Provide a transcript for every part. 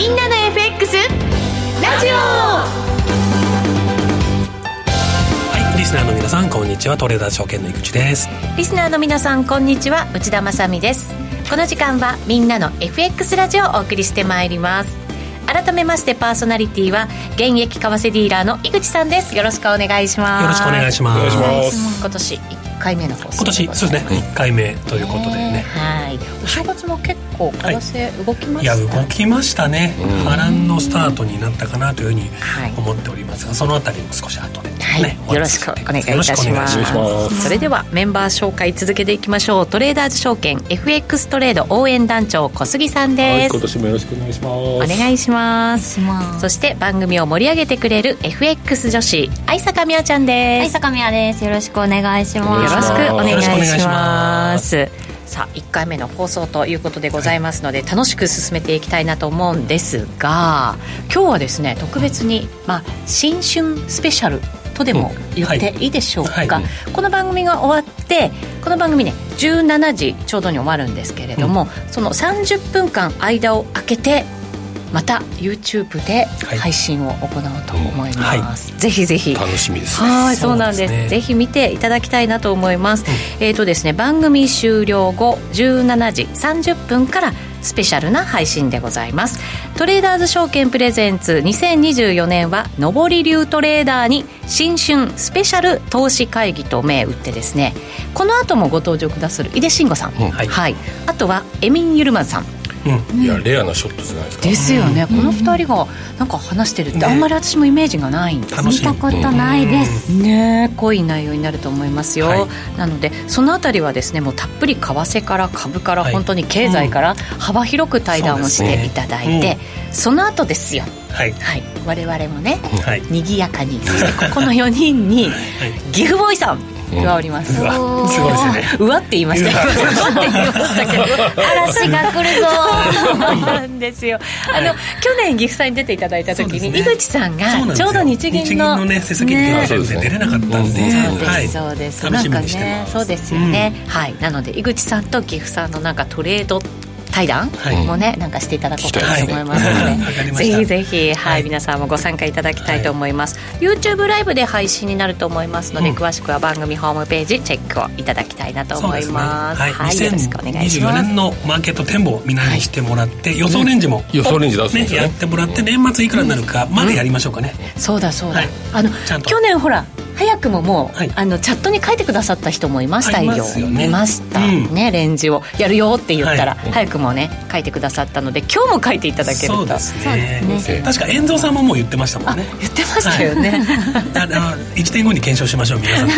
みんなの FX ラジオ。はいリスナーの皆さんこんにちは。トレーダー証券の井口です。リスナーの皆さんこんにちは。内田まさです。この時間はみんなの FX ラジオをお送りしてまいります。改めましてパーソナリティは現役為替ディーラーの井口さんです。よろしくお願いします。よろしくお願いします。今年1回目の放送。今年そうですね。1回目ということでね。はい。お正月も結構為替動きました、ね、いや動きましたね。波乱のスタートになったかなというふうに思っておりますが、そのあたりも少し後で、ね、はい、よろしくお願いいたします。それではメンバー紹介続けていきましょう。トレーダーズ証券 FX トレード応援団長小杉さんです、はい、今年もよろしくお願いします。お願いします。そして番組を盛り上げてくれる FX 女子愛坂美和ちゃんです。愛坂美和です。よろしくお願いしますしくお願いします。さあ1回目の放送ということでございますので、はい、楽しく進めていきたいなと思うんですが今日はですね特別に、まあ、新春スペシャルとでも言ってい。いでしょうか、はい。はい、この番組が終わってこの番組ね17時ちょうどに終わるんですけれども、うん、その30分間間を空けてまた YouTube で配信を行おうと思います、はい。はい、ぜひぜひ。楽しみです、ね、はいそうなんです、ね、ぜひ見ていただきたいなと思います、うん、えっ、ー、とですね番組終了後17時30分からスペシャルな配信でございます。トレーダーズ証券プレゼンツ2024年は上り流トレーダーに新春スペシャル投資会議と銘打ってですねこの後もご登場くださる井出慎吾さん、うん、はい、はい、あとはエミン・ユルマンさんうん、いやレアなショットじゃないですか。ですよね、この2人がなんか話してるってあんまり私もイメージがないんです、見たことないです、ね濃い内容になると思いますよ、はい、なのでそのあたりはですねもうたっぷり為替から株から本当に経済から幅広く対談をしていただいて、その後ですよ。はい、はい、我々もね、はい、賑やかに そしてここの4人に、岐阜ボーイさん加わります、すごいですね。うわって言いました。けどうわって言いましたけど。嵐が来るぞ。なんですよ。あの、去年岐阜さんに出ていただいた時に、井口さんがちょうど日銀ののね成績で出れなかったんで、そうですそうです。なんかねそうですよね、はい。なので井口さんと岐阜さんのなんかトレード対談もね、はい、なんかしていただこうかなと思いますので、ぜひぜひ、はい、皆さんもご参加いただきたいと思います、YouTube ライブで配信になると思いますので、詳しくは番組ホームページチェックをいただきたいなと思います、はい、よろしくお願いします。2024年のマーケット展望をみんなにしてもらって、予想レンジも、予想レンジ出すね。やってもらって年末いくらになるかまでやりましょうかね、そうだそうだ、あの去年ほら早くももう、はい、あのチャットに書いてくださった人もいましたよね、ましたね、うん、レンジを。やるよって言ったら、はい、早くもね書いてくださったので今日も書いていただけると。そうですね。ね。確か遠藤さんももう言ってましたもんね。言ってましたよね、あの1年後に検証しましょう皆さん。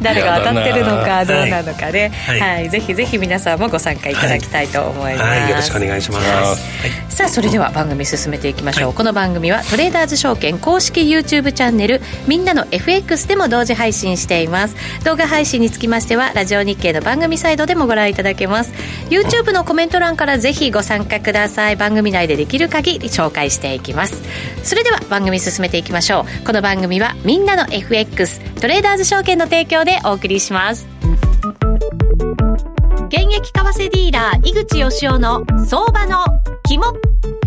誰が当たってるのかどうなのかね、はい、はい、ぜひぜひ皆さんもご参加いただきたいと思います、よろしくお願いします、さあそれでは番組進めていきましょう、この番組はトレーダーズ証券公式 YouTube チャンネルネルみんなの FX でも同時配信しています。動画配信につきましてはラジオ日経の番組サイトでもご覧いただけます。YouTube のコメント欄からぜひご参加ください。番組内でできる限り紹介していきます。それでは番組進めていきましょう。この番組はみんなの FX トレーダーズ証券の提供でお送りします。現役為替ディーラー井口義雄の相場の肝。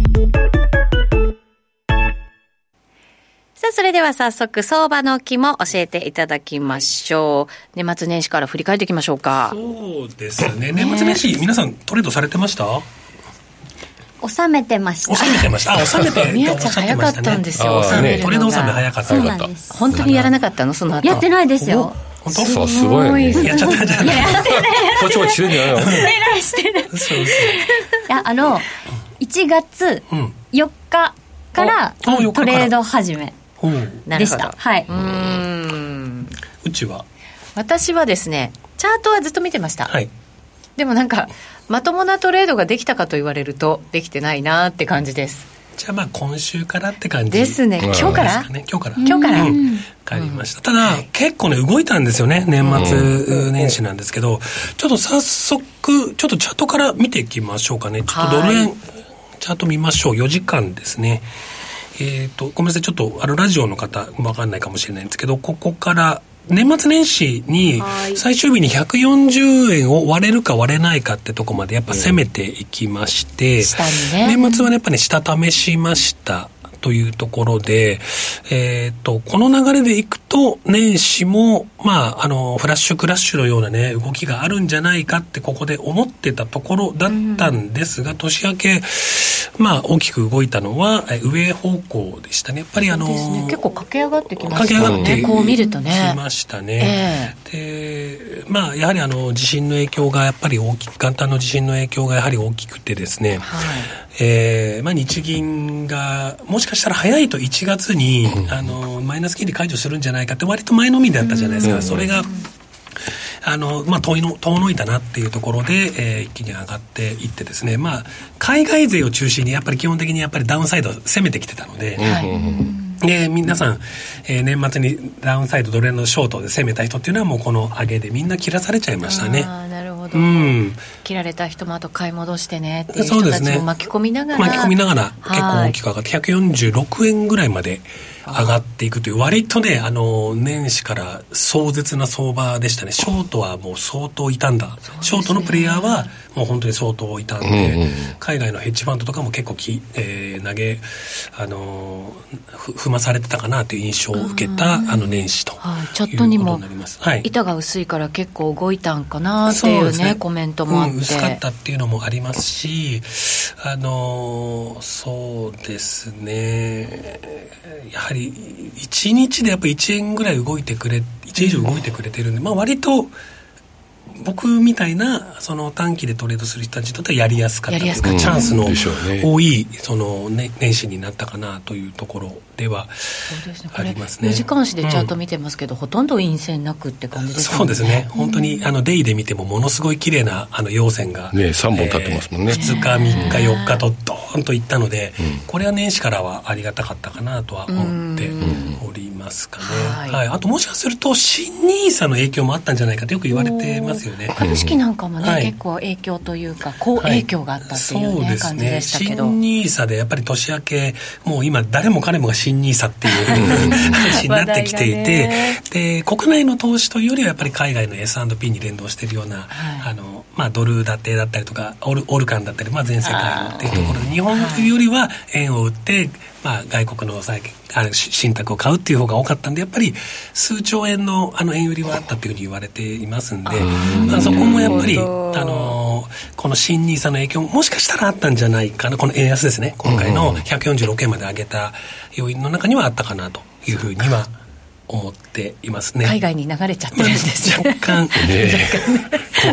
さあ、それでは早速、相場の木も教えていただきましょう。年末年始から振り返っていきましょうか。そうですね。年末年始、皆さんトレードされてました？収めてました。収めてました。あ、収めて。宮ちゃん早かったんですよ。収めるトレード収め早かった。本当にやらなかったの？その後。やってないですよ。本当？そうすごい、ね、やっちゃったじゃん。やってない。こっちもしてないよ。してないしてない。そうそう。いやあの1月4日からトレード始め。でした。はい。うん。うちは？私はですねチャートはずっと見てました、はい、でもなんかまともなトレードができたかと言われるとできてないなって感じです。じゃあまあ今週からって感じですね。今日から、ね、今日から。今日から、うん、帰りました、ただ、結構ね動いたんですよね年末年始なんですけど、ちょっと早速ちょっとチャートから見ていきましょうかね。ちょっとドル円チャート見ましょう。4時間ですねえっ、ー、と、ごめんなさい、ちょっと、あの、ラジオの方、わかんないかもしれないんですけど、ここから、年末年始に最終日に140円を割れるか割れないかってとこまでやっぱ攻めていきまして、ね、年末はやっぱり下試しましたというところで、えっ、ー、と、この流れでいくと、年始も、まあ、あの、フラッシュクラッシュのようなね、動きがあるんじゃないかって、ここで思ってたところだったんですが、うん、年明け、まあ、大きく動いたのは、上方向でしたね。やっぱりあの、ね、結構駆け上がってきましたね。駆け上がってこう見るとね。きましたね。えー、で、まあ、やはりあの、地震の影響がやっぱり大きく、元旦の地震の影響がやはり大きくてですね、はい、えー、まあ、日銀が、もしかしたら早いと1月に、あの、マイナス金利解除するんじゃないかって、割と前のみだったじゃないですか。それが、あの、まあ、遠いの、遠のいたなっていうところで、えー、一気に上がっていってですね、まあ、海外勢を中心に、やっぱり基本的にやっぱりダウンサイド攻めてきてたので、はいで、皆さん、えー、年末にダウンサイドドル円のショートで攻めた人っていうのはもうこの上げでみんな切らされちゃいましたね。あなるほど。うん。切られた人もあと買い戻してねっていう人たちも巻き込みながら。巻き込みながら結構大きく上がって146円ぐらいまで上がっていくという割とね、あの、年始から壮絶な相場でしたね。ショートはもう相当傷んだ。ね、ショートのプレイヤーはもう本当に相当傷んで、うんうん、海外のヘッジファンドとかも結構き、えー、投げ、あの踏まされてたかなという印象を受けた、あの年始とはい、チャットにも、はい、板が薄いから結構動いたんかなっていうね、ねコメントもあって、うん、薄かったっていうのもありますし、あのそうですね、やはり1日でやっぱ1円ぐらい動いてくれ、1円以上動いてくれてるんで、まあ割と、僕みたいなその短期でトレードする人たちにとってはやりやすかったというか、チャンスの多いその、ね、年始になったかなというところではありますね。4時間足でチャート見てますけど、うん、ほとんど陰線なくって感じですね。そうですね。本当に、あの、デイで見てもものすごい綺麗な、あの、陽線が。ね、3本立ってますもんね。えー、2日、3日、4日とドーンといったので、うん、これは年始からはありがたかったかなとは思っておりますかね。はい、はい。あと、もしかすると、新ニーサの影響もあったんじゃないかとよく言われてますよね。株式なんかもね、はい、結構影響というか、好影響があったっていうね、はい、感じでしたけど。新ニーサでやっぱり年明け、もう今誰も彼もが新ニーサっていう 話になってきていて、で、国内の投資というよりはやっぱり海外の S&P に連動しているような、はい、あの、まあ、ドル建てだったりとか、オルオルカンだったり、まあ、全世界のっていうところで、日本というよりは円を売って、まあ、外国の債券、あ信託を買うっていう方が多かったんで、やっぱり数兆円のあの円売りはあったというふうに言われていますんで、まあ、そこもやっぱり、あの、この新ニーサの影響ももしかしたらあったんじゃないかな、この円安ですね、今回の146円まで上げた要因の中にはあったかなというふうには。思っていますね。海外に流れちゃってるんですね、若干、ね、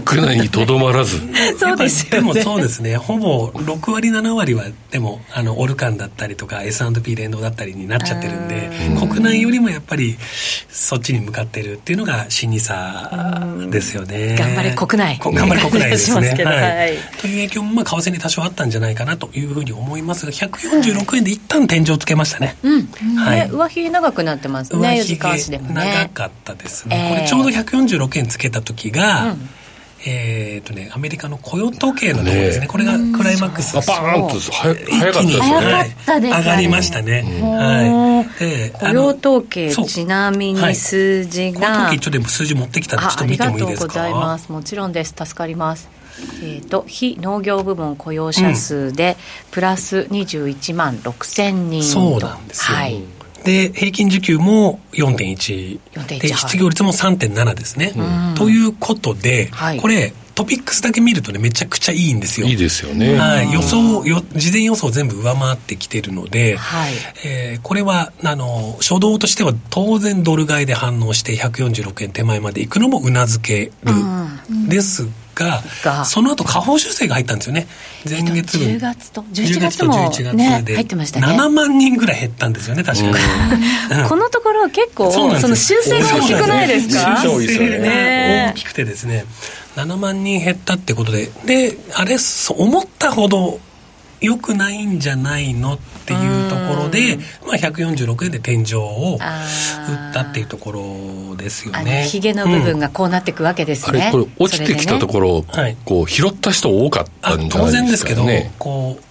国内にとどまらず。そうですよ、ね、でもそうですね。ほぼ6割7割はでもあのオルカンだったりとか S&P 連動だったりになっちゃってるんで国内よりもやっぱりそっちに向かってるっていうのが新ニサですよね。頑張れ国内。頑張れ国内ですね。はい、という影響もまあ為替に多少あったんじゃないかなというふうに思いますが146円で一旦天井つけましたね、うん、はい、上髭長くなってますね長かったですね、これちょうど146円つけた時が、うんえっ、ー、とね、アメリカの雇用統計のところですね。これがクライマックス。バーンと早かったですよね。上がりましたね。はい。で、雇用統計、ちなみに数字が。雇用統計ちょっと数字持ってきたんで、ちょっと見てもいいですか？ありがとうございます。もちろんです。助かります。えーと、非農業部門雇用者数で、プラス21万6000人そうなんですよ、はい、で、平均時給も4.1。4.1で、失業率も3.7ですね。ということで、はい、これ、トピックスだけ見るとね、めちゃくちゃいいんですよ。いいですよね。はい。予想、よ事前予想全部上回ってきてるので、はい、えー、これは、あの、初動としては当然ドル買いで反応して146円手前まで行くのもうなずける。ですが、その後下方修正が入ったんですよね。前月分。10月と、11月と11月で、入ってましたね。7万人ぐらい減ったんですよね、確かに。このところ結構、その修正が大きくないですか？修正が大きくてですね、7万人減ったってことで、で、あれ、思ったほど良くないんじゃないのっていうところで、まあ、146円で天井を売ったっていうところですよね。ひげの部分がこうなっていくわけですね。うん、これ落ちてきたところ、ね、こう拾った人多かったんじゃないですか、ね、当然ですけど、こう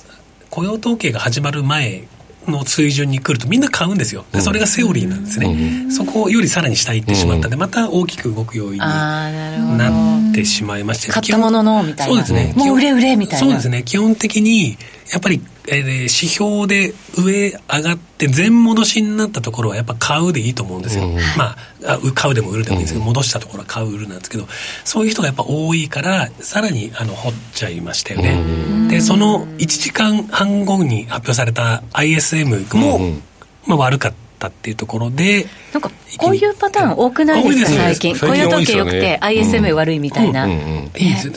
雇用統計が始まる前の水準に来るとみんな買うんですよ。でそれがセオリーなんですね。そこよりさらに下行ってしまったんで、また大きく動く要因になってしまいまして。買ったもののみたいな。そうですね。もう売れ売れみたいな。そうですね。基本的に、やっぱり、えー、指標で上上がって全戻しになったところはやっぱ買うでいいと思うんですよ。うん、まあ、買うでも売るでもいいんですけど、戻したところは買う売るなんですけど、そういう人がやっぱ多いから、さらにあの、掘っちゃいましたよね。で、その1時間半後に発表された ISM も、まあ悪かった。ったっていうところでなんかこういうパターン多くないですか最近。雇用統計よくて ISM 悪いみたいな、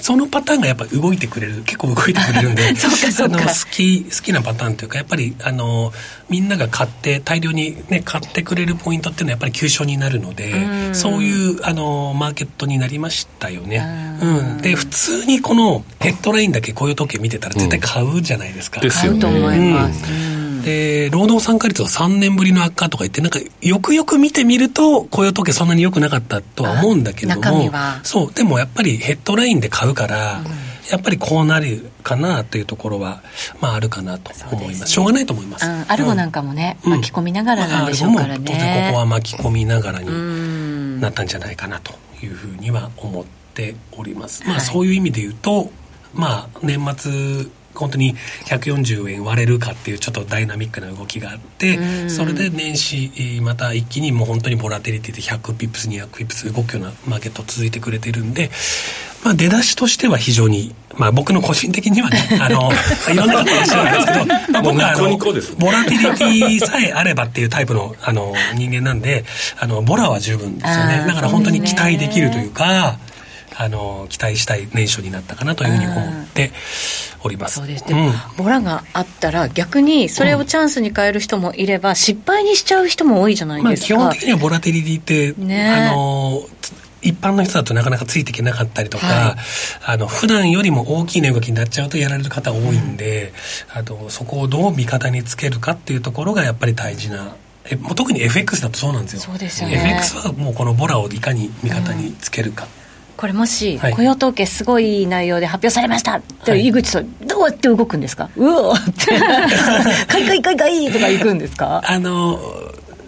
そのパターンがやっぱ動いてくれる結構動いてくれるんでそうかそうか。好き好きなパターンというかやっぱりあのみんなが買って大量にね買ってくれるポイントっていうのはやっぱり急所になるのでそういうあのマーケットになりましたよね、うん、で普通にこのヘッドラインだけ雇用統計見てたら絶対買うじゃないですか、ですよね。買うと思います、うんで、労働参加率は3年ぶりの悪化とか言って、なんか、よくよく見てみると、雇用統計そんなに良くなかったとは思うんだけども、そう、でもやっぱりヘッドラインで買うから、うん、やっぱりこうなるかなというところは、まああるかなと思います。しょうがないと思います。アルゴなんかもね、うん、巻き込みながらなんでしょうからね。当然ここは巻き込みながらになったんじゃないかなというふうには思っております。まあそういう意味で言うと、まあ年末本当に140円割れるかっていうちょっとダイナミックな動きがあって、それで年始また一気にもう本当にボラティリティで100ピップス200ピップス動くようなマーケット続いてくれてるんで、まあ、出だしとしては非常に、まあ、僕の個人的にはね あのいろんなことは知らないですけど、まあ、僕はあのボラティリティさえあればっていうタイプのあの人間なんであのボラは十分ですよね。だから本当に期待できるというか。あの期待したい年初になったかなというふうに思っております。そうです。でも、うん、ボラがあったら逆にそれをチャンスに変える人もいれば、うん、失敗にしちゃう人も多いじゃないですか。まあ、基本的にはボラティリティって、ね、あの一般の人だとなかなかついていけなかったりとか、はい、あの普段よりも大きい値動きになっちゃうとやられる方多いんで、うん、あのそこをどう味方につけるかっていうところがやっぱり大事なえ特に FX だとそうなんですよ。そうですよね。FX はもうこのボラをいかに味方につけるか。これもし、雇用統計すごい内容で発表されましたって井口さん、どうやって動くんですか？うおって「かいかいかいかい」とか行くんですか？あの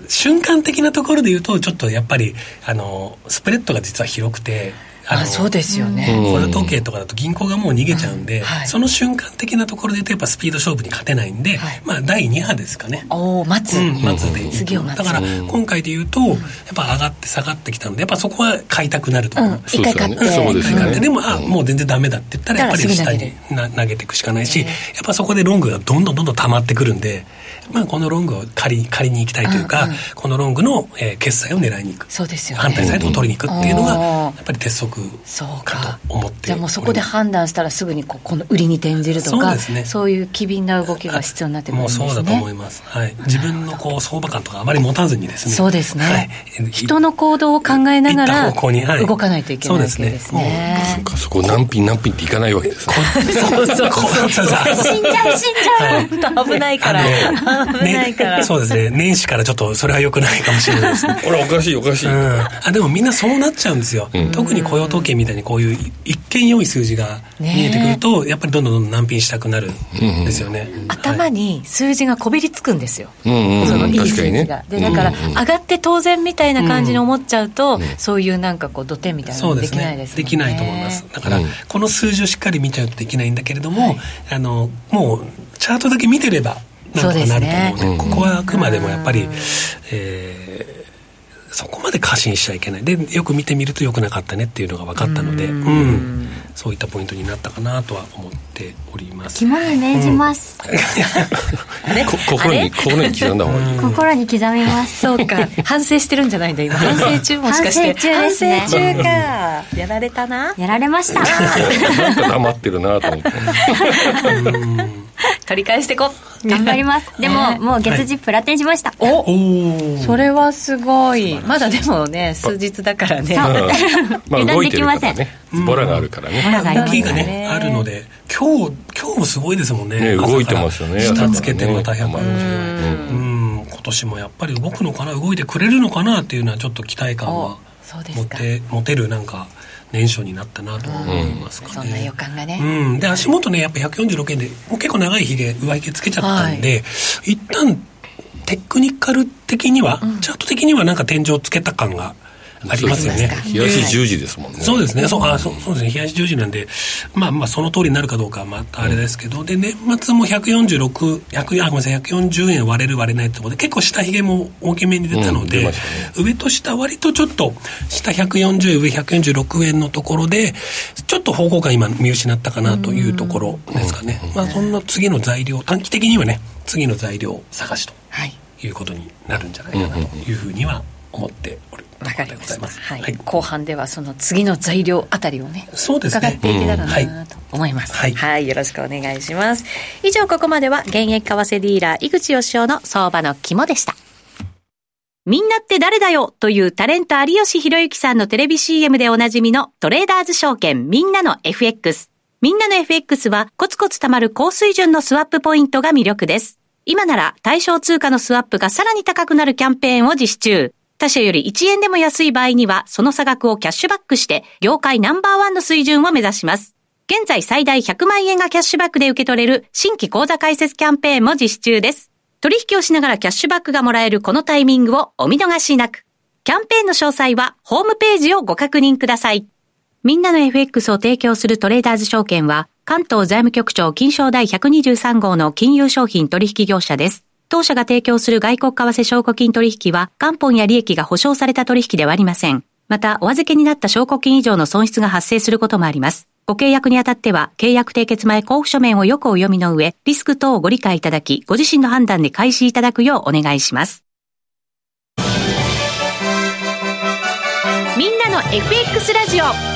瞬間的なところで言うとちょっとやっぱりあのスプレッドが実は広くてあそうですよね。雇用統計とかだと銀行がもう逃げちゃうんで、うんはい、その瞬間的なところで言うとやっぱスピード勝負に勝てないんで、はい、まあ第2波ですかね。おお待つ、うん、待つで次を待つ。だから今回で言うと、やっぱ上がって下がってきたのでやっぱそこは買いたくなるところ、うん、一回買って。そうですね。でもあもう全然ダメだって言ったらやっぱり下に投げていくしかないしやっぱそこでロングがどんどんどんどん溜まってくるんでまあ、このロングを借り借りに行きたいというか、うんうん、このロングの、えー、決済を狙いに行く。そうですよ、ね、反対サイドを取りに行くっていうのがやっぱり鉄則かと思ってじゃあもうそこで判断したらすぐにここの売りに転じるとかそうです、ね、そういう機敏な動きが必要になってくるんですね。もうそうだと思います、はい、自分のこう相場感とかあまり持たずにですね。そうですね、はい、人の行動を考えながら動かないといけないわけですね。そうかそこ何品何品っていかないわけですそうそうそう。死んじゃう死んじゃう、はい、危ないから危ないからそうですね。年始からちょっとそれは良くないかもしれないですね。ほら、おかしいおかしい。うん、あ、でもみんなそうなっちゃうんですよ。うん、特に雇用統計みたいにこういう一見良い数字が見えてくると、やっぱりどんどんどんどん難品したくなるんですよね。うん、頭に数字がこびりつくんですよ。そのいい数字が。ね、で、だから、上がって当然みたいな感じに思っちゃうと、そういうなんかこう、土手みたいなのできないですね。できないと思います。だから、この数字をしっかり見ちゃうとできないんだけれども、あの、もう、チャートだけ見てれば、なんとかなると思うので、ね、ここはあくまでもやっぱり、えー、そこまで過信しちゃいけない。でよく見てみるとよくなかったねっていうのが分かったので、うん、うん、そういったポイントになったかなとは思っております。肝に銘じます、うん、心に心に刻んだ方がいい。心に刻みます。そうか。反省してるんじゃないんだ今。反省中もしかして。反省中ね。反省中か。やられたな。やられました。なんか黙ってるなと思って 取り返していこう。頑張ります。でも、もう月次プラテンしました、はい、おそれはすごい。まだでもね数日だからね。油断できません、ボラがあるからね。動きがねあるので今日今日もすごいですもんね。ね動いてますよね。下つけてまた100う。ん。今年もやっぱり動くのかな動いてくれるのかなっていうのはちょっと期待感は持て持てる？なんか年初になったなと思いますかね、そんな予感がね、うん、で足元ねやっぱ146円でもう結構長いひげ上髭つけちゃったんで、はい、一旦テクニカル的には、うん、チャート的にはなんか天井つけた感がありますよね。冷やし十字ですもんね。そうですね。そう、あ、そう、そうですね。冷やし十字なんで、まあまあ、その通りになるかどうかはまたあれですけど、うん、で、年末も146、100、あ、ごめんなさい、140円割れる割れないってところで、結構下髭も大きめに出たので、上と下割とちょっと、下140円、上146円のところで、ちょっと方向感今見失ったかなというところですかね。まあ、そんな次の材料、短期的にはね、次の材料探しと。はい。いうことになるんじゃないかなというふうには思っておるところでございます、はい、はい、後半ではその次の材料あたりをねそうですね。伺っていけたらなと思います、はい、はい、よろしくお願いします。以上ここまでは現役為替ディーラー井口義雄の相場の肝でした。みんなって誰だよというタレント有吉弘行さんのテレビ CM でおなじみのトレーダーズ証券みんなの FX。みんなの FX はコツコツ貯まる高水準のスワップポイントが魅力です。今なら対象通貨のスワップがさらに高くなるキャンペーンを実施中。他社より1円でも安い場合には、その差額をキャッシュバックして、業界ナンバーワンの水準を目指します。現在最大100万円がキャッシュバックで受け取れる新規口座開設キャンペーンも実施中です。取引をしながらキャッシュバックがもらえるこのタイミングをお見逃しなく。キャンペーンの詳細はホームページをご確認ください。みんなの FX を提供するトレーダーズ証券は、関東財務局長金賞第123号の金融商品取引業者です。当社が提供する外国為替証拠金取引は、元本や利益が保証された取引ではありません。また、お預けになった証拠金以上の損失が発生することもあります。ご契約にあたっては、契約締結前交付書面をよくお読みの上、リスク等をご理解いただき、ご自身の判断で開始いただくようお願いします。みんなの FX ラジオ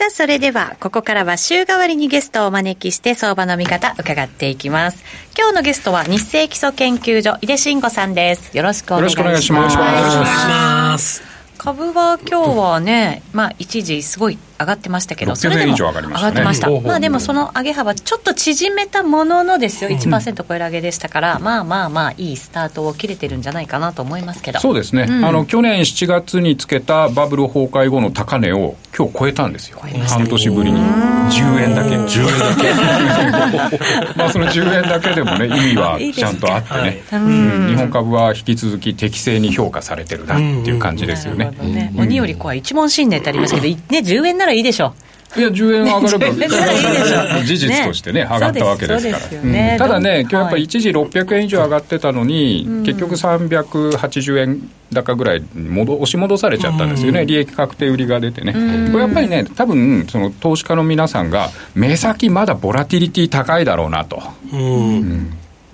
さあ、それでは、ここからは週替わりにゲストをお招きして、相場の見方、伺っていきます。今日のゲストは、日清基礎研究所、井出慎吾さんです。よろしくお願いします。よろしくお願いします。株は今日はね、まあ、一時すごい上がってましたけど、それでも上がってました、まあ、でもその上げ幅、ちょっと縮めたもののですよ、1%超える上げでしたから、まあまあまあ、いいスタートを切れてるんじゃないかなと思いますけど。そうですね、うん、あの去年7月につけたバブル崩壊後の高値を今日超えたんですよ、半年ぶりに、10円だけ、10円だけ、まあその10円だけでもね、意味はちゃんとあってね、うん、日本株は引き続き適正に評価されてるなっていう感じですよね。ね。鬼より怖い一問新年ってありますけど、ね、10円ならいいでしょ。いや、10円上がれば、事実としてね、上がったわけですから。ただね、今日やっぱり一時600円以上上がってたのに、結局380円高ぐらい戻押し戻されちゃったんですよね、利益確定売りが出てね。これやっぱりね、多分その投資家の皆さんが、目先まだボラティリティ高いだろうなと。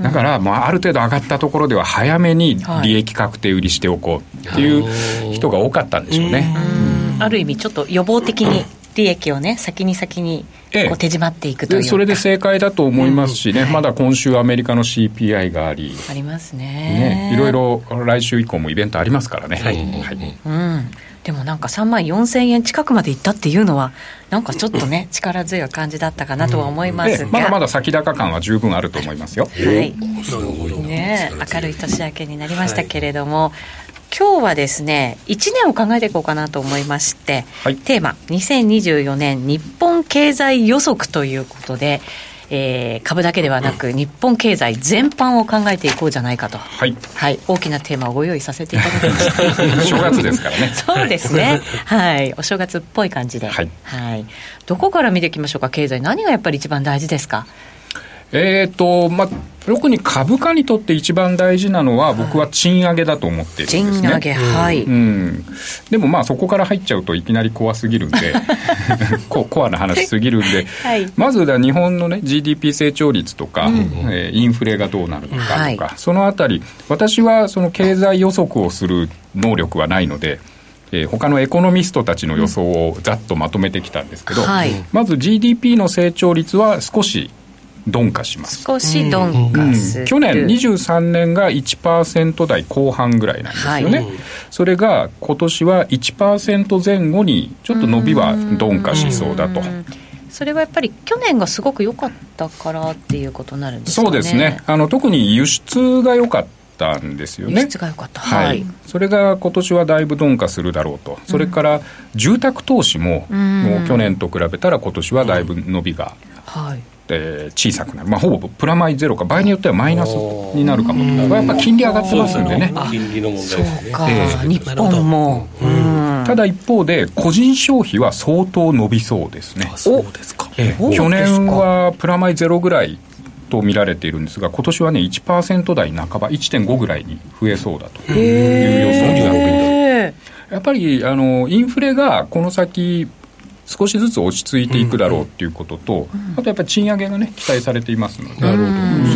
だから、まあ、ある程度上がったところでは早めに利益確定売りしておこうっていう人が多かったんでしょうね。ある意味ちょっと予防的に利益をね先に先にこう手締まっていくというそれで正解だと思いますしね、うんまだ今週アメリカの CPI があり。ありますね。ね。いろいろ来週以降もイベントありますからね。はい、はい、うん。でもなんか3万4000円近くまでいったっていうのは、なんかちょっとね、力強い感じだったかなとは思いますが、まだまだ先高感は十分あると思いますよ。はい、ね、明るい年明けになりましたけれども、はい今日はですね1年を考えていこうかなと思いまして、はい、テーマ2024年日本経済予測ということで、えー、株だけではなく、日本経済全般を考えていこうじゃないかと、はい、はい、大きなテーマをご用意させていただきました。正月ですからね。そうですね。はい。お正月っぽい感じで、はい、はい、どこから見ていきましょうか？経済。何がやっぱり一番大事ですか？えっ、ー、と、まあ、特に株価にとって一番大事なのは、僕は賃上げだと思っているんですね。賃上げ、はい。うん。でもまあ、そこから入っちゃうといきなり怖すぎるんで、ココアな話すぎるんで、はい、まずだ日本のね、GDP 成長率とか、うん、えー、インフレがどうなるのかとか、はい、そのあたり、私はその経済予測をする能力はないので、えー、他のエコノミストたちの予想をざっとまとめてきたんですけど、うんはい、まず GDP の成長率は少し鈍化します少し鈍化する、うん、去年23年が1%台後半ぐらいなんですよね、はい、それが今年は1%前後にちょっと伸びは鈍化しそうだと。それはやっぱり去年がすごく良かったからっていうことになるんですか、ね、そうですねあの特に輸出が良かったんですよね。質が良かった。はい。それが今年はだいぶ鈍化するだろうと。それから住宅投資も、もう去年と比べたら今年はだいぶ伸びが、はい。えー、小さくなる、まあ、ほぼプラマイゼロか、場合によってはマイナスになるかも、やっぱ金利上がってますんでね。金利の問題ですね。えー、日本も、ただ一方で、個人消費は相当伸びそうですね。そうですか、えー、去年はプラマイゼロぐらいと見られているんですが、今年はね、1%台半ば、1.5ぐらいに増えそうだという予想になっている。やっぱりあのインフレがこの先少しずつ落ち着いていくだろうっていうことと、あとやっぱり賃上げがね、期待されていますので、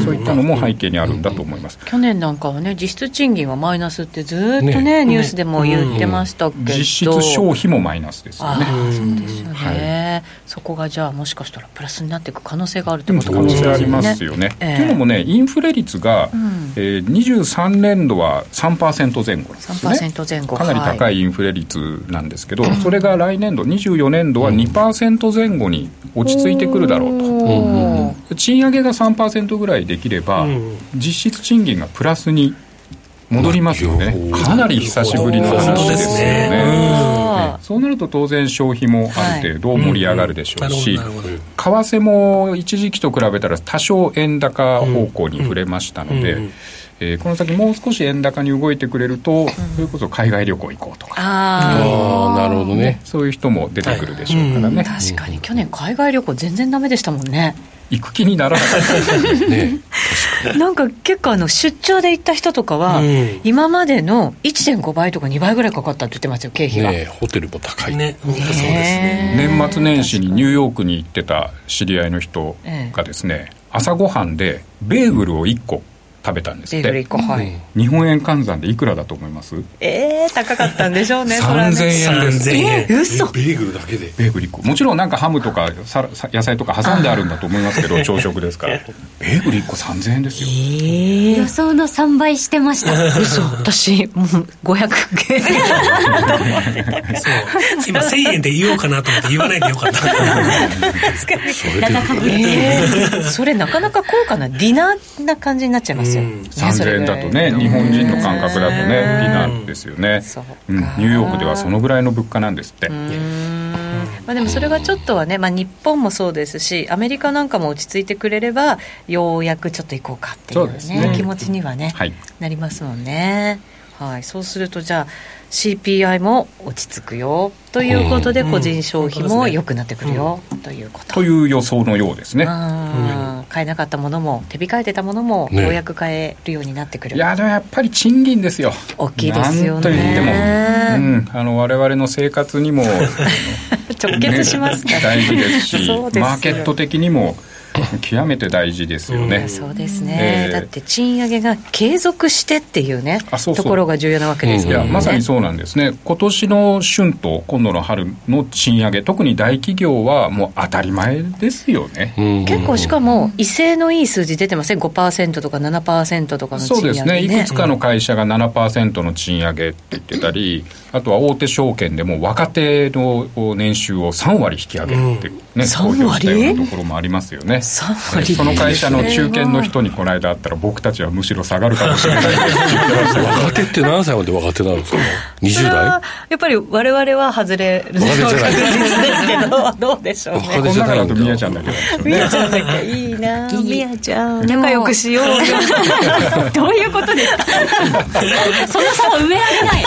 そういったのも背景にあるんだと思います。去年なんかはね、実質賃金はマイナスってずっとね、ねニュースでも言ってましたけど、実質消費もマイナスですよね。そうですよね、はい、そこがじゃあ、もしかしたらプラスになっていく可能性があるということかもしれないですね。可能性ありますよね。えー、というのもね、インフレ率が、うん、えー、23年度は3%前後ですね。3%前後。かなり高いインフレ率なんですけど、はい、それが来年度、24年度は2%、前後に落ち着いてくるだろうと、賃上げが3%ぐらいできれば、実質賃金がプラスに戻りますよね、かなり久しぶりの話ですよね。そうなると当然消費もある程度盛り上がるでしょうし、為替も一時期と比べたら多少円高方向に触れましたので、えー、この先もう少し円高に動いてくれると、それこそ海外旅行行こうとか。ああなるほどね。そういう人も出てくるでしょうからね、はい、確かに去年海外旅行全然ダメでしたもんね。行く気にならなかった。で すね。なんか結構あの出張で行った人とかは、今までの1.5倍とか2倍ぐらいかかったって言ってますよ経費が、ね、ホテルも高い。ね。そうですね年末年始にニューヨークに行ってた知り合いの人がですね、朝ごはんでベーグルを1個食べたんですって、はい、日本円換算でいくらだと思います？ええー、高かったんでしょうね 3000円。ですえー、嘘。ベーグルだけで。ベーグル1個もちろんなんかハムとかさ野菜とか挟んであるんだと思いますけど 朝食ですから。ベーグル1個3000円ですよ、えー、予想の3倍してました。嘘。私もう500円。そう。今1000円で言おうかなと思って言わないでよかった。確かに。それ,、えー、それなかなか高価なディナーな感じになっちゃいますですよ、うん、3000円だとね日本人の感覚だとねディナーですよね、うん、ニューヨークではそのぐらいの物価なんですって。まあ、でもそれがちょっとはね、まあ、日本もそうですしアメリカなんかも落ち着いてくれればようやくちょっと行こうかっていうね、ね、気持ちにはね、はい、なりますもんね。はい、そうするとじゃあ CPI も落ち着くよということで、個人消費も良くなってくるよ、ということ。という予想のようですね、買えなかったものも手控えてたものもようやく買えるようになってくる、いやでもやっぱり賃金ですよ。大きいですよね。と言っても、うん、あの我々の生活にも 直結しますね、大事ですし マーケット的にも 極めて大事ですよね、うん、そうですね、えー、だって賃上げが継続してっていうねところが重要なわけですよね、うん、まさにそうなんですね。今年の春と今度の春の賃上げ特に大企業はもう当たり前ですよね、うん、結構しかも威勢のいい数字出てません？5%とか7%とかの賃上げ、ね、そうですね。いくつかの会社が7%の賃上げって言ってたり、あとは大手証券でも若手の年収を3割引き上げるってね、うん、公表したようなところもありますよね。3割？その会社の中堅の人にこの間会ったら僕たちはむしろ下がるかもしれない 若手って何歳まで若手なんですか20代やっぱり我々は外れる若手じゃないですけどどうでしょうね。この中だとみやちゃんだけど。みやちゃんだけいいなみやちゃん仲良くしようよ。どういうことですか？その差を埋められない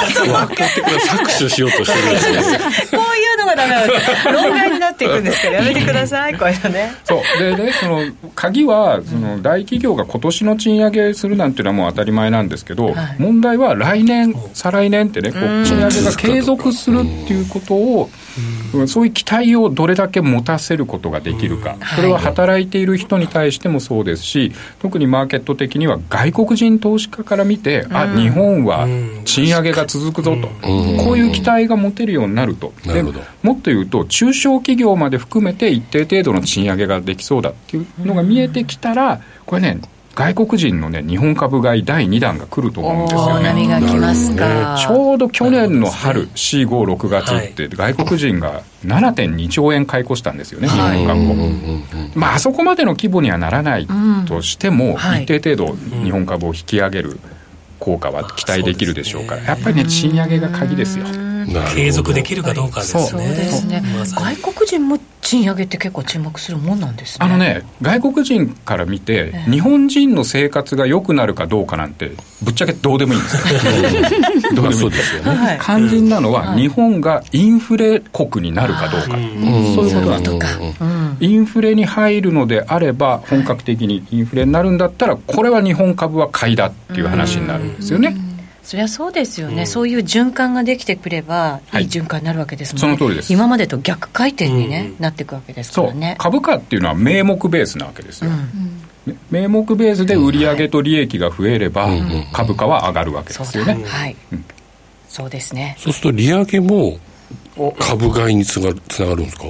搾取しようとしてるんですねこういうのがダメなんです論外になっていくんですからやめてください。こういうのね。そう。でねその鍵はその大企業が今年の賃上げするなんていうのはもう当たり前なんですけど、はい、問題は来年再来年ってねこう賃上げが継続するっていうことをそういう期待をどれだけ持たせることができるか、それは働いている人に対してもそうですし、特にマーケット的には外国人投資家から見て、あ日本は賃上げが続くぞと、こういう期待が持てるようになると、でもっと言うと、中小企業まで含めて一定程度の賃上げができそうだっていうのが見えてきたら、これね、外国人のね、日本株買い第2弾が来ると思うんですよね。波が来ますか、ちょうど去年の春、4、5、6月って、外国人が7.2兆円買い越したんですよね、日本株を。まあ、あそこまでの規模にはならないとしても、一定程度日本株を引き上げる。効果は期待できるでしょうか。ら、やっぱりね賃上げが鍵ですよ。継続できるかどうかですね。そう。ですね。外国人も賃上げって結構注目するもんなんですね。あのね、外国人から見て、え日本人の生活が良くなるかどうかなんて、ぶっちゃけどうでもいいんですよ。どうでもいいですよね。肝心なのは、日本がインフレ国になるかどうか。そういうことなんだ。インフレに入るのであれば、本格的にインフレになるんだったら、これは日本株は買いだっていう話になるんですよね。そりゃそうですよね、うん、そういう循環ができてくれば、い。い循環になるわけですもんね、はい、その通りです。今までと逆回転にね、うん、なっていくわけですからね。株価っていうのは名目ベースなわけですよ、うん、名目ベースで売上と利益が増えれば、株価は上がるわけですよね、はい、そうですね。そうすると利上げも株買いにつながるんですか？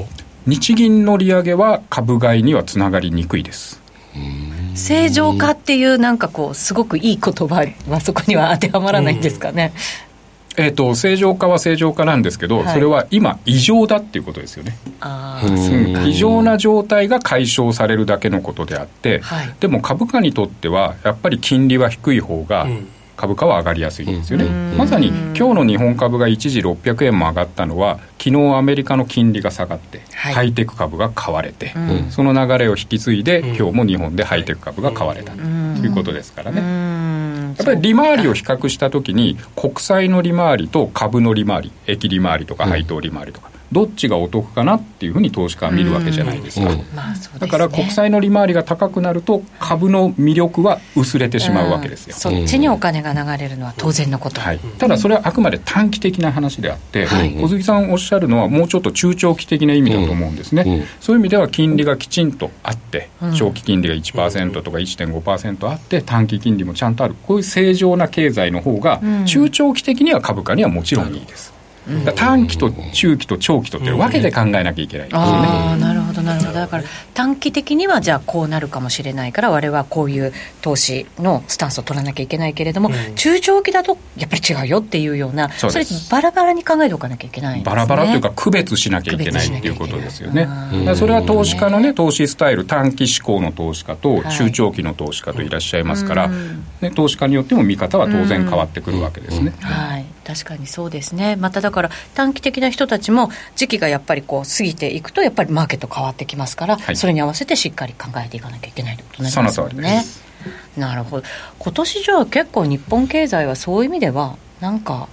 日銀の利上げは株買いにはつながりにくいです正常化っていうなんかこうすごくいい言葉はそこには当てはまらないんですかね、えーと、正常化は正常化なんですけど、はい、それは今異常だっていうことですよね。異常な状態が解消されるだけのことであって、はい、でも株価にとってはやっぱり金利は低い方が、うん株価は上がりやすいんですよね。まさに今日の日本株が一時600円も上がったのは昨日アメリカの金利が下がって、はい、ハイテク株が買われて、うん、その流れを引き継いで、うん、今日も日本でハイテク株が買われたということですからね。やっぱり利回りを比較したときに国債の利回りと株の利回り益利回りとか配当利回りとか、どっちがお得かなっていうふうに投資家は見るわけじゃないですか、だから国債の利回りが高くなると株の魅力は薄れてしまうわけですよ、そっちにお金が流れるのは当然のこと、はい、ただそれはあくまで短期的な話であって、はい、小杉さんおっしゃるのはもうちょっと中長期的な意味だと思うんですね、そういう意味では金利がきちんとあって、長期金利が1%とか1.5%あって短期金利もちゃんとある。こういう正常な経済の方が中長期的には株価にはもちろんいいです、短期と中期と長期とって分けて考えなきゃいけないですよね。あなるほどなるほど。だから短期的にはじゃあこうなるかもしれないから我々はこういう投資のスタンスを取らなきゃいけないけれども、うん、中長期だとやっぱり違うよっていうようなそれバラバラに考えておかなきゃいけない、ね、バラバラというか区別しなきゃいけないっていうことですよね。それは投資家のね投資スタイル短期志向の投資家と中長期の投資家といらっしゃいますから、はい、ね、投資家によっても見方は当然変わってくるわけですね。はい確かにそうですね、まただから短期的な人たちも、時期がやっぱりこう過ぎていくと、やっぱりマーケット変わってきますから、はい、それに合わせてしっかり考えていかなきゃいけないということになりますよね。なるほど、今年じゃあ、結構、日本経済はそういう意味では、なんか、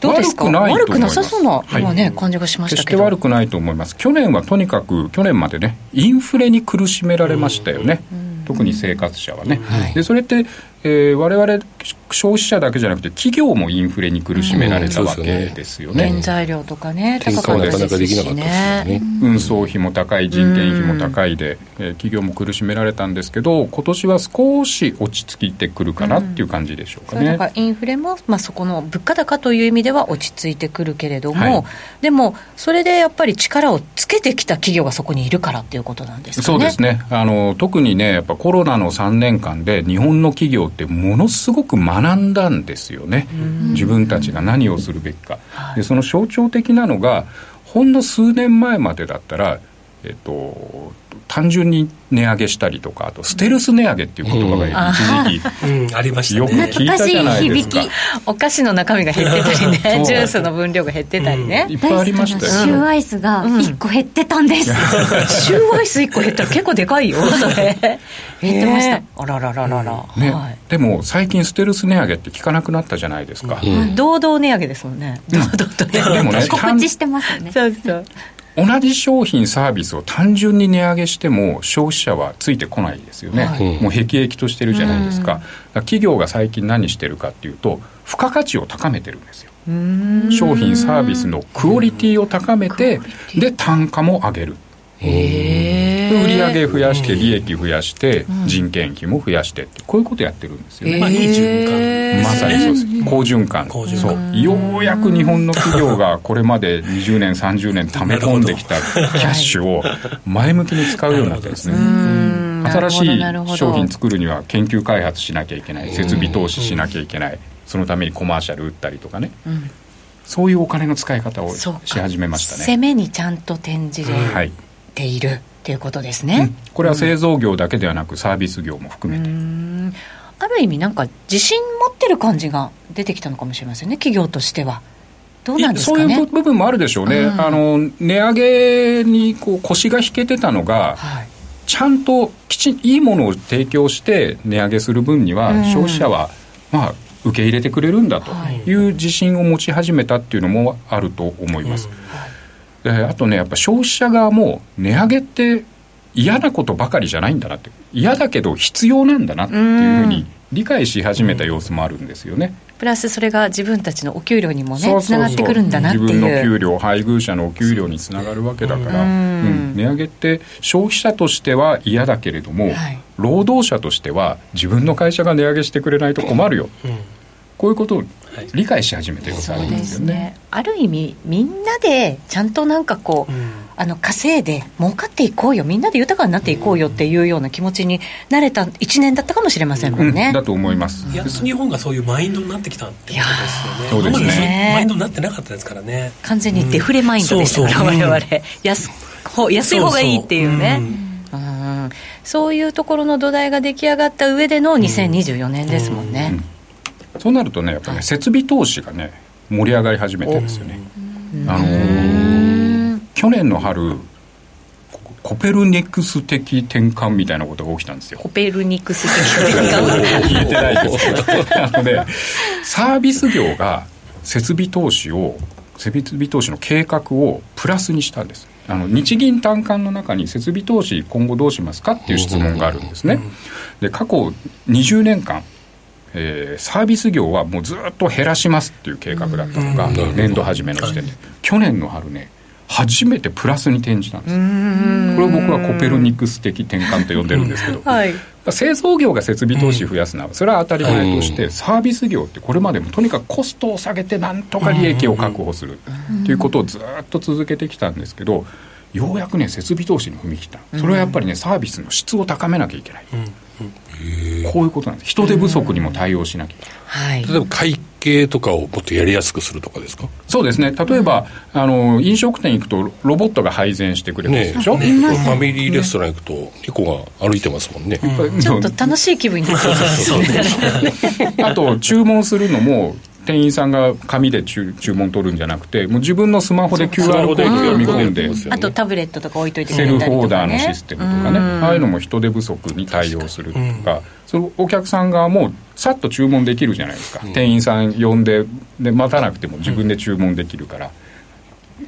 どうですか？悪くなさそうな、今ね、はい、感じがしました決して悪くないと思います、去年はとにかく、去年までね、インフレに苦しめられましたよね。特に生活者はね、はい、でそれってえー、我々消費者だけじゃなくて企業もインフレに苦しめられたわけですよね。原材料とかね高かったですしね。運送費も高い人件費も高いで、えー、企業も苦しめられたんですけど今年は少し落ち着いてくるかなっていう感じでしょうかね。だからインフレも、まあ、そこの物価高という意味では落ち着いてくるけれども、はい、でもそれでやっぱり力をつけてきた企業がそこにいるからっていうことなんですかね。そうですね。あの特にねやっぱコロナの3年間で日本の企業ってものすごく学んだんですよね、自分たちが何をするべきか、でその象徴的なのがほんの数年前までだったら、えっと、単純に値上げしたりとかあとステルス値上げっていう言葉が一時期、うん、ありました、よく聞いたじゃないですか。お菓子の中身が減ってたりね。ジュースの分量が減ってたりね、いっぱいありましたよ。シューアイスが1個減ってたんです、シューアイス1個減ったら結構でかいよ それ。減ってました、あららららら、ね。でも最近ステルス値上げって聞かなくなったじゃないですか、堂々値上げですもんね。堂々とね。でもね 告知してますよね。そうそう同じ商品サービスを単純に値上げしても消費者はついてこないですよね、はい、もう辟易としてるじゃないですか,、企業が最近何してるかっていうと付加価値を高めてるんですよ。商品サービスのクオリティを高めてで単価も上げる売上増やして利益増やして人件費も増やしてこういうことやってるんですよね、まあ、いい循環まさにそうです。好循環。そう。ようやく日本の企業がこれまで20年30年貯め込んできたキャッシュを前向きに使うようになってですね。新しい商品作るには研究開発しなきゃいけない。設備投資しなきゃいけない。そのためにコマーシャル打ったりとかね、そういうお金の使い方をし始めましたね。攻めにちゃんと転じれ、はいているっていうことですね、うん、これは製造業だけではなくサービス業も含めて。ある意味なんか自信持ってる感じが出てきたのかもしれませんね企業としては。どうなんですか、ね、そういう部分もあるでしょうね、うん、あの値上げにこう腰が引けてたのが、はい、ちゃんときちんいいものを提供して値上げする分には、消費者は、まあ、受け入れてくれるんだとい。う自信を持ち始めたっていうのもあると思います。であとねやっぱ消費者側も値上げって嫌なことばかりじゃないんだなって。嫌だけど必要なんだなっていうふうに理解し始めた様子もあるんですよね。プラスそれが自分たちのお給料にもねつながってくるんだなっていう。自分の給料配偶者のお給料につながるわけだから、うん、値上げって消費者としては嫌だけれども、はい、労働者としては自分の会社が値上げしてくれないと困るよ、うん、こういうことを理解し始めてるさ、はい、そうですね。ある意味みんなでちゃんとなんかこう、うん。あの稼いで儲かっていこうよ。みんなで豊かになっていこうよっていうような気持ちになれた1年だったかもしれませんもんね、うん、だと思います。安日本がそういうマインドになってきたってことですよね。そうですね。マインドになってなかったですからね。完全にデフレマインドでしたから、うん、我々。安安い方がいいっていうね。そういうところの土台が出来上がった上での2024年ですもんね、そうなるとねやっぱね設備投資がね盛り上がり始めてるんですよね。あのー去年の春コペルニクス的転換みたいなことが起きたんですよ。コペルニクス的転換？聞いてないですなのでサービス業が設備投資を設備投資の計画をプラスにしたんです。あの日銀短観の中に設備投資今後どうしますかっていう質問があるんですね。で過去20年間えー、サービス業はもうずっと減らしますっていう計画だったのが年度初めの時点で。去年の春ね初めてプラスに転じたんですこれを僕はコペルニクス的転換と呼んでるんですけど、はい、製造業が設備投資増やすのはそれは当たり前として、サービス業ってこれまでもとにかくコストを下げてなんとか利益を確保するとい。うことをずっと続けてきたんですけどようやくね設備投資に踏み切った。それはやっぱりねサービスの質を高めなきゃいけない、こういうことなんです。人手不足にも対応しなきゃいけない、はい、例えば会計とかをもっとやりやすくするとかですか？そうですね。例えば、うん、あの飲食店行くとロボットが配膳してくれるでしょ、ねね、ファミリーレストラン行くとリコが歩いてますもんね、うん、ちょっと楽しい気分になってますね。あと注文するのも店員さんが紙で注注文取るんじゃなくてもう自分のスマホで QR コード読み込んで、あとタブレットとか置いといてセルフオーダーのシステムとかね。ああいうのも人手不足に対応するとか。そのお客さん側もさっと注文できるじゃないですか、店員さん呼んでで待たなくても自分で注文できるから、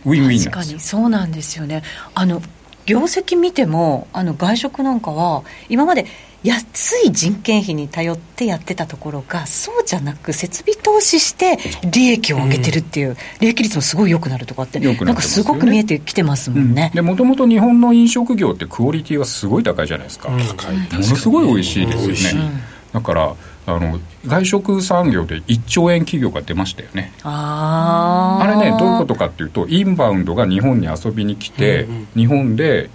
ウィンウィン確かにそうなんですよね。あの業績見てもあの外食なんかは今まで安い人件費に頼ってやってたところがそうじゃなく設備投資して利益を上げてるっていう、うん、利益率もすごい良くなるとかって、ね、なんかすごく見えてきてますもんね、うん、でもともと日本の飲食業ってクオリティはすごい高いじゃないですか、うん、ものすごい美味しいですよね、だからあの外食産業で1兆円企業が出ましたよね。ああれねどういうことかっていうとインバウンドが日本に遊びに来て、うんうん、日本で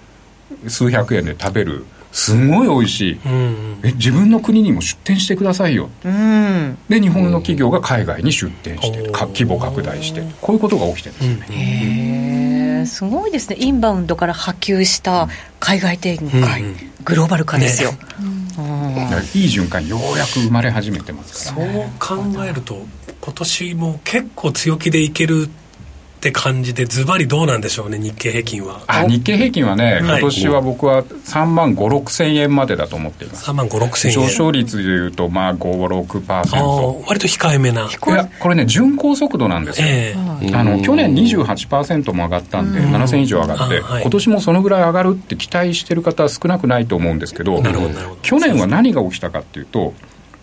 数百円で食べるすごい美味しい、うんうん、え自分の国にも出店してくださいよ、うん、で日本の企業が海外に出店してる、規模拡大してこういうことが起きてるんですよね、へえすごいですね。インバウンドから波及した海外展開、うんうん、グローバル化ですよ、ね。うん、いい循環ようやく生まれ始めてますから、ね、そう考えると今年も結構強気でいけるって感じで、ズバリどうなんでしょうね、日経平均は。あ日経平均はね、今年は僕は3万5、6千円までだと思っています。3万5、6千円。上昇率でいうと、まあ5、6%。割と控えめな。いや、これね、巡航速度なんですよ。えー、あの去年28%も上がったんで、7000以上上がって、はい、今年もそのぐらい上がるって期待してる方は少なくないと思うんですけど、去年は何が起きたかっていうと、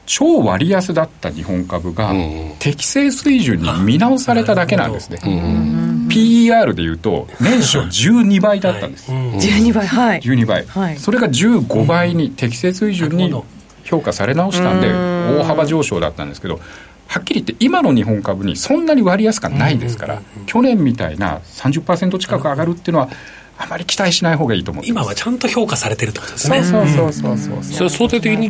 超割安だった日本株が適正水準に見直されただけなんですね。PER でいうと年初12倍だったんです。12倍はい。12倍。はい、それが15倍に適正水準に評価され直したんで大幅上昇だったんですけど。はっきり言って今の日本株にそんなに割安感ないですから、去年みたいな30%近く上がるっていうのはあまり期待しない方がいいと思う今はちゃんと評価されてるってことですね。そうそうそうそうそれ相対的に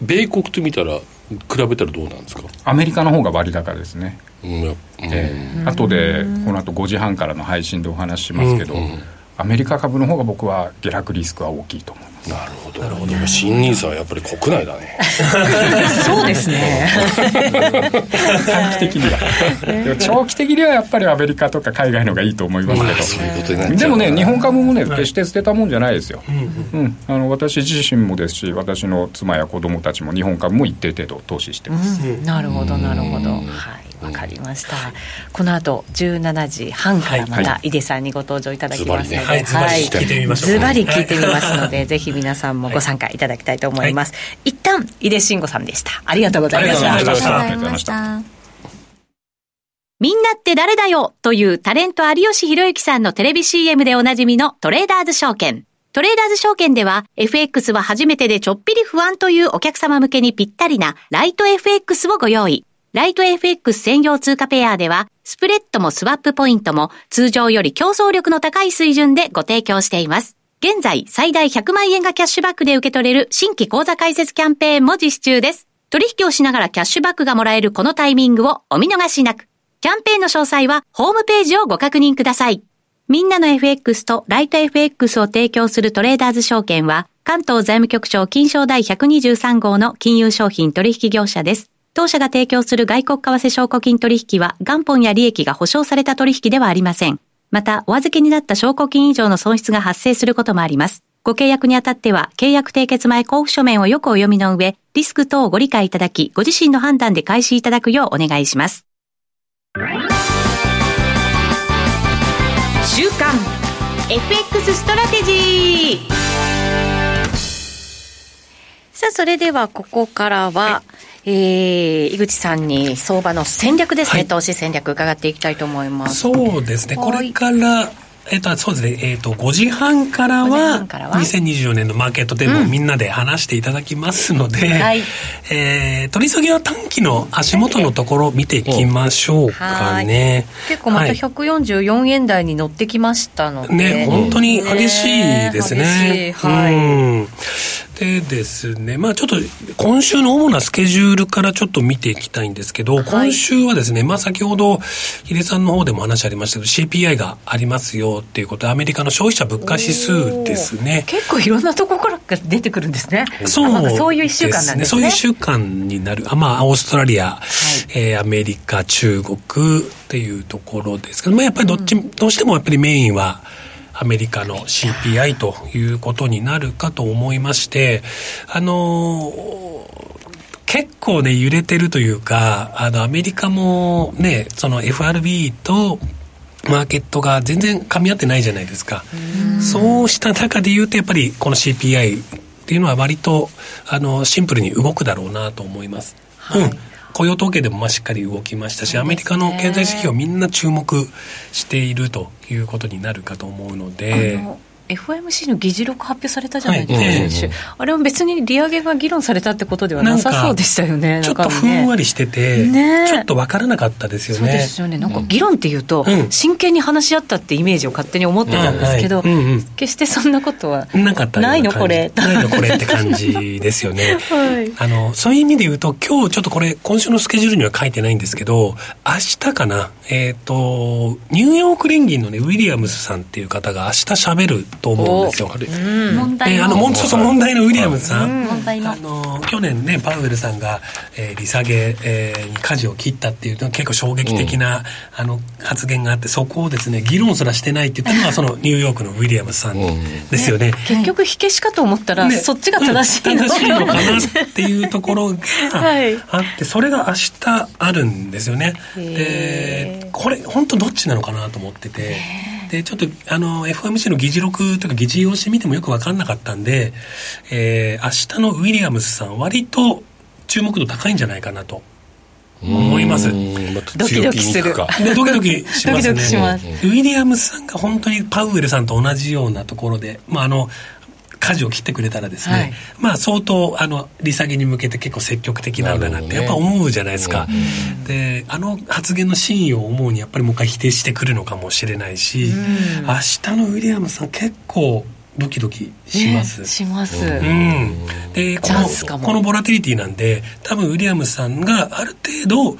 米国と見たら比べたらどうなんですか？アメリカの方が割高ですね、うんえー、後でこの後5時半からの配信でお話ししますけど、うんうん、アメリカ株の方が僕は下落リスクは大きいと思います。なるほど。なるほど新ニーサはやっぱり国内だね。そうですね。短期的には。長期的にはやっぱりアメリカとか海外の方がいいと思いますけど、まあ、でもね日本株もね決して捨てたもんじゃないですよ、うん、あの私自身もですし私の妻や子供たちも日本株も一定程度投資してます、うん、なるほどなるほど。はい。わかりました、この後17時半からまた井出さんにご登場いただきますので、はい、ズバリ聞い。てみますので、ぜひ皆さんもご参加い。ただきたい。と思い。ます、はい、一旦井出慎吾さんでしたありがとうござい。ましたありがとうござい。ましたみんなって誰だよとい。うタレント有吉弘行さんのテレビ CM でおなじみのトレーダーズ証券。トレーダーズ証券では FX は初めてでちょっぴり不安とい。うお客様向けにぴったりなライト FX をご用意。ライト FX 専用通貨ペアではスプレッドもスワップポイントも通常より競争力の高い水準でご提供しています。現在、最大100万円がキャッシュバックで受け取れる新規口座開設キャンペーンも実施中です。取引をしながらキャッシュバックがもらえるこのタイミングをお見逃しなく。キャンペーンの詳細はホームページをご確認ください。みんなの FX とライト FX を提供するトレーダーズ証券は、関東財務局長金賞第123号の金融商品取引業者です。当社が提供する外国為替証拠金取引は元本や利益が保証された取引ではありません。また、お預けになった証拠金以上の損失が発生することもあります。ご契約にあたっては、契約締結前交付書面をよくお読みの上、リスク等をご理解いただき、ご自身の判断で開始いただくようお願いします。週刊 FX ストラテジーさあ、それではここからは、えー、井口さんに相場の戦略ですね、はい、投資戦略伺っていきたいと思います。そうですね、これから、えっ、と、そうですね、えっ、と、5時半からは、2024年のマーケットでもみんなで話していただきますので、うんはい、えー、取り急ぎは短期の足元のところ見ていきましょうかね。結構また144円台に乗ってきましたので。ね、本当に激しいですね。はい。うんでですね、まあちょっと今週の主なスケジュールからちょっと見ていきたいんですけど、はい、今週はですね、まあ先ほど、ヒデさんの方でも話ありましたけど、CPI がありますよっていうことで、アメリカの消費者物価指数ですね。結構いろんなところから出てくるんですね。そうそういう一週間なんですね。そういう一週間になる。あまあ、オーストラリア、はい、えー、アメリカ、中国っていうところですけど、まあやっぱりどっち、うん、どうしてもやっぱりメインは、アメリカの CPI ということになるかと思いまして、あの結構ね、揺れてるというか、あの、アメリカもね、その FRB とマーケットが全然噛み合ってないじゃないですか。そうした中で言うと、やっぱりこの CPI っていうのは割と、あの、シンプルに動くだろうなと思います。はい、うん雇用統計でもまあしっかり動きましたし、アメリカの経済指標みんな注目しているということになるかと思うので。FOMC の議事録発表されたじゃないですか、はい、あれは別に利上げが議論されたってことではなさそうでしたよね、ちょっとふんわりしてて、ね、ちょっと分からなかったですよね。そうですよね、なんか議論っていうと、うん、真剣に話し合ったってイメージを勝手に思ってたんですけど、うんはい。うんうん、決してそんなことはなかったないの、これ。ないの、これって感じですよね。はい、あのそういう意味で言うと、今日ちょっとこれ、今週のスケジュールには書いてないんですけど、明日かな、えっ、ー、と、ニューヨーク連銀のね、ウィリアムスさんっていう方が明日喋ると思うんですよ。うん、問題の、えー、あのそうそう問題のウィリアムズさん、問題の。あの去年ねパウエルさんが、えー、利下げ、えー、に舵を切ったっていう結構衝撃的な、あの発言があってそこをですね議論すらしてないって言ったのがそのニューヨークのウィリアムズさんですよね、ね、結局火消しかと思ったら、ね、そっちが正しいの,、正しいのかなっていうところが あって、それが明日あるんですよね。でこれ本当どっちなのかなと思ってて。で、ちょっと、あの、FOMC の議事録というか議事用紙見てもよく分かんなかったんで、えー、明日のウィリアムスさん、割と注目度高いんじゃないかなと。思います。ドキドキする。で、ドキドキしますね。すウィリアムスさんが本当にパウエルさんと同じようなところで、まあ、あの、舵を切ってくれたらですね、はい、まあ相当あの利下げに向けて結構積極的なんだなってやっぱ思うじゃないですか、ね、であの発言の真意を思うにやっぱりもう一回否定してくるのかもしれないし、明日のウィリアムさん結構ドキドキします。します。うん。で、この、このボラティリティなんで、多分ウィリアムさんがある程度、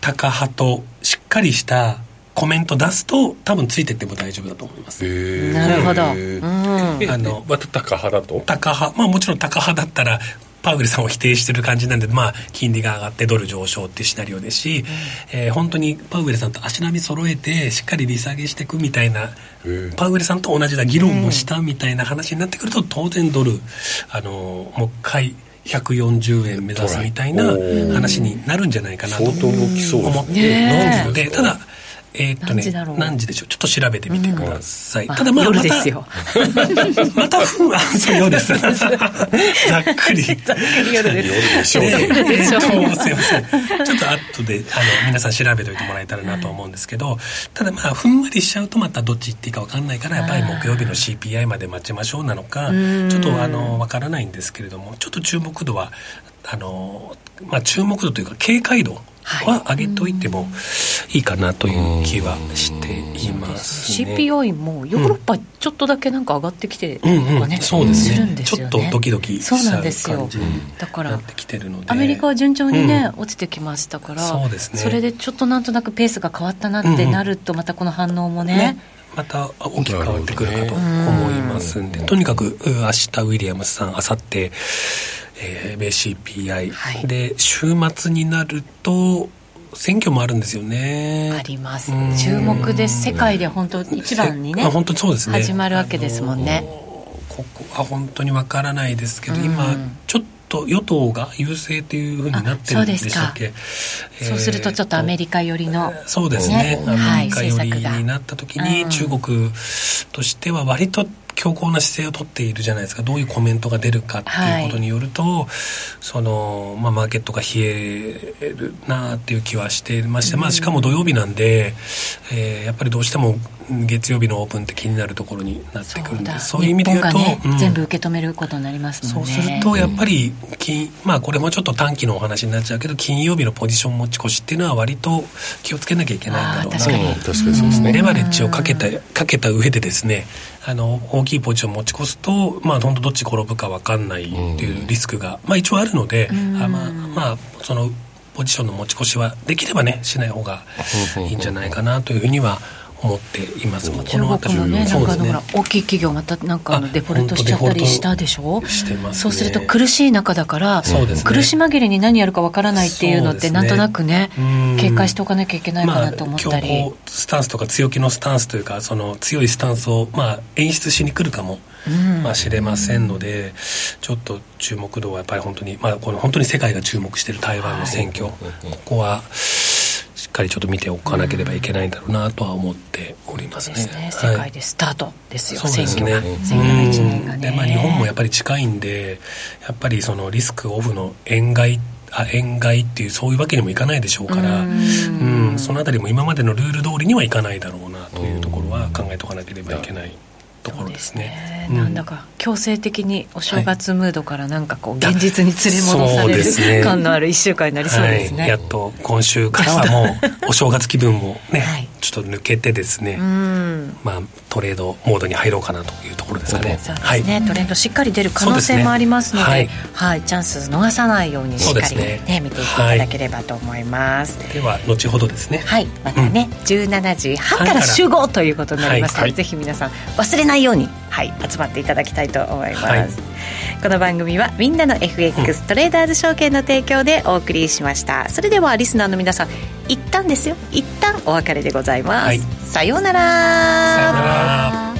タカ派としっかりしたコメント出すと多分ついてっても大丈夫だと思います。なるほど、うん、あのまたタカ派だと？タカ派まあもちろんタカ派だったらパウエルさんを否定してる感じなんで、まあ、金利が上がってドル上昇っていうシナリオですし、うん、えー、本当にパウエルさんと足並み揃えてしっかり利下げしていくみたいな、パウエルさんと同じだ議論もしたみたいな話になってくると当然ドル、あのもう一回140円目指すみたいな話になるんじゃないかなと思ってるので、ただえー、っとね何時でしょう？ちょっと調べてみてください、うん、ただまあ夜ですよ。またふんあそう夜です。ざっくり。ざっくり夜です。夜でしょう、すいません。ちょっと後であの皆さん調べておいてもらえたらなと思うんですけどただまあふんわりしちゃうとまたどっち行っていいか分かんないからやっぱり木曜日の CPI まで待ちましょうなのかちょっとあの分からないんですけれどもちょっと注目度はあのまあ注目度というか警戒度は上げといてもいいかなという気はしていますね。CPI もヨーロッパちょっとだけなんか上がってきてるね、うんうん、そうですね。ちょっとドキドキした感じ。になってきてるので。アメリカは順調にね、落ちてきましたからそうです、ね、それでちょっとなんとなくペースが変わったなってなるとまたこの反応もね、ね。また大きく変わってくるかと思いますんで、とにかく明日ウィリアムスさん明後日えー、米 CPI、はい、で週末になると選挙もあるんですよね。あります。注目です世界で本当一番にね本当そうですね。始まるわけですもんね。ここは本当にわからないですけど今ちょっと与党が優勢というふうになってるんでしたっけ？そうするとちょっとアメリカ寄りの、そうですね、アメリカ寄りになった時に中国としては割と強硬な姿勢を取っているじゃないですか。どういうコメントが出るかっていうことによると、はい、そのまあ、マーケットが冷えるなっていう気はしてまして、まあ、しかも土曜日なんで、えー、やっぱりどうしても月曜日のオープンって気になるところになってくるんでそういう意味で言うと、ねうん、全部受け止めることになりますもんね。そうするとやっぱり金、まあこれもちょっと短期のお話になっちゃうけど金曜日のポジション持ち越しっていうのは割と気をつけなきゃいけないんだろうな。確かに。確かにそうですね。レバレッジをかけたかけた上でですねあの大きいポジション持ち越すとまあ本当どっち転ぶか分かんないっていうリスクが、まあ一応あるので、あまあまあそのポジションの持ち越しはできればねしない方がいいんじゃないかなというふうには思っています。中国もねなんかね。大きい企業またなんかデフォルトしちゃったりしたでしょ？してます、ね、そうすると苦しい中だから、ね、苦し紛れに何やるかわからないっていうのって、なんとなくね警戒しておかなきゃいけないかなと思ったり、まあ、スタンスとか強気のスタンスというかその強いスタンスを、まあ、演出しに来るかもまあ、知れませんので、ちょっと注目度はやっぱり本当に、まあ、この本当に世界が注目している台湾の選挙、ここはかりちょっと見ておかなければいけないんだろうなとは思っておりますね。すね世界でスタートですよ、はい、選挙が。選挙の1年がね。で、まあ日本もやっぱり近いんで、やっぱりそのリスクオフの円買いあ円買いっていうそういうわけにもいかないでしょうからうんそのあたりも今までのルール通りにはいかないだろうなというところは考えておかなければいけないところですね。すね。なんだか強制的にお正月ムードからなんかこう現実に連れ戻される、感のある1週間になりそうですね、はい、やっと今週からはもう お正月気分もね、はい、ちょっと抜けてですね、まあ、トレードモードに入ろうかなというところですかね。そうですトレンドしっかり出る可能性もありますので、ね、はい、チャンス逃さないようにしっかりね、ね見ていっていただければと思います。では後ほどですね。はい、またね、うん、17時半から集合ということになりますので、ぜひ皆さん忘れないように、はい、集まっていただきたいと思います。この番組はみんなの FX、トレーダーズ証券の提供でお送りしました。それではリスナーの皆さん一旦ですよ。一旦お別れでございます、はい、さようなら。さようなら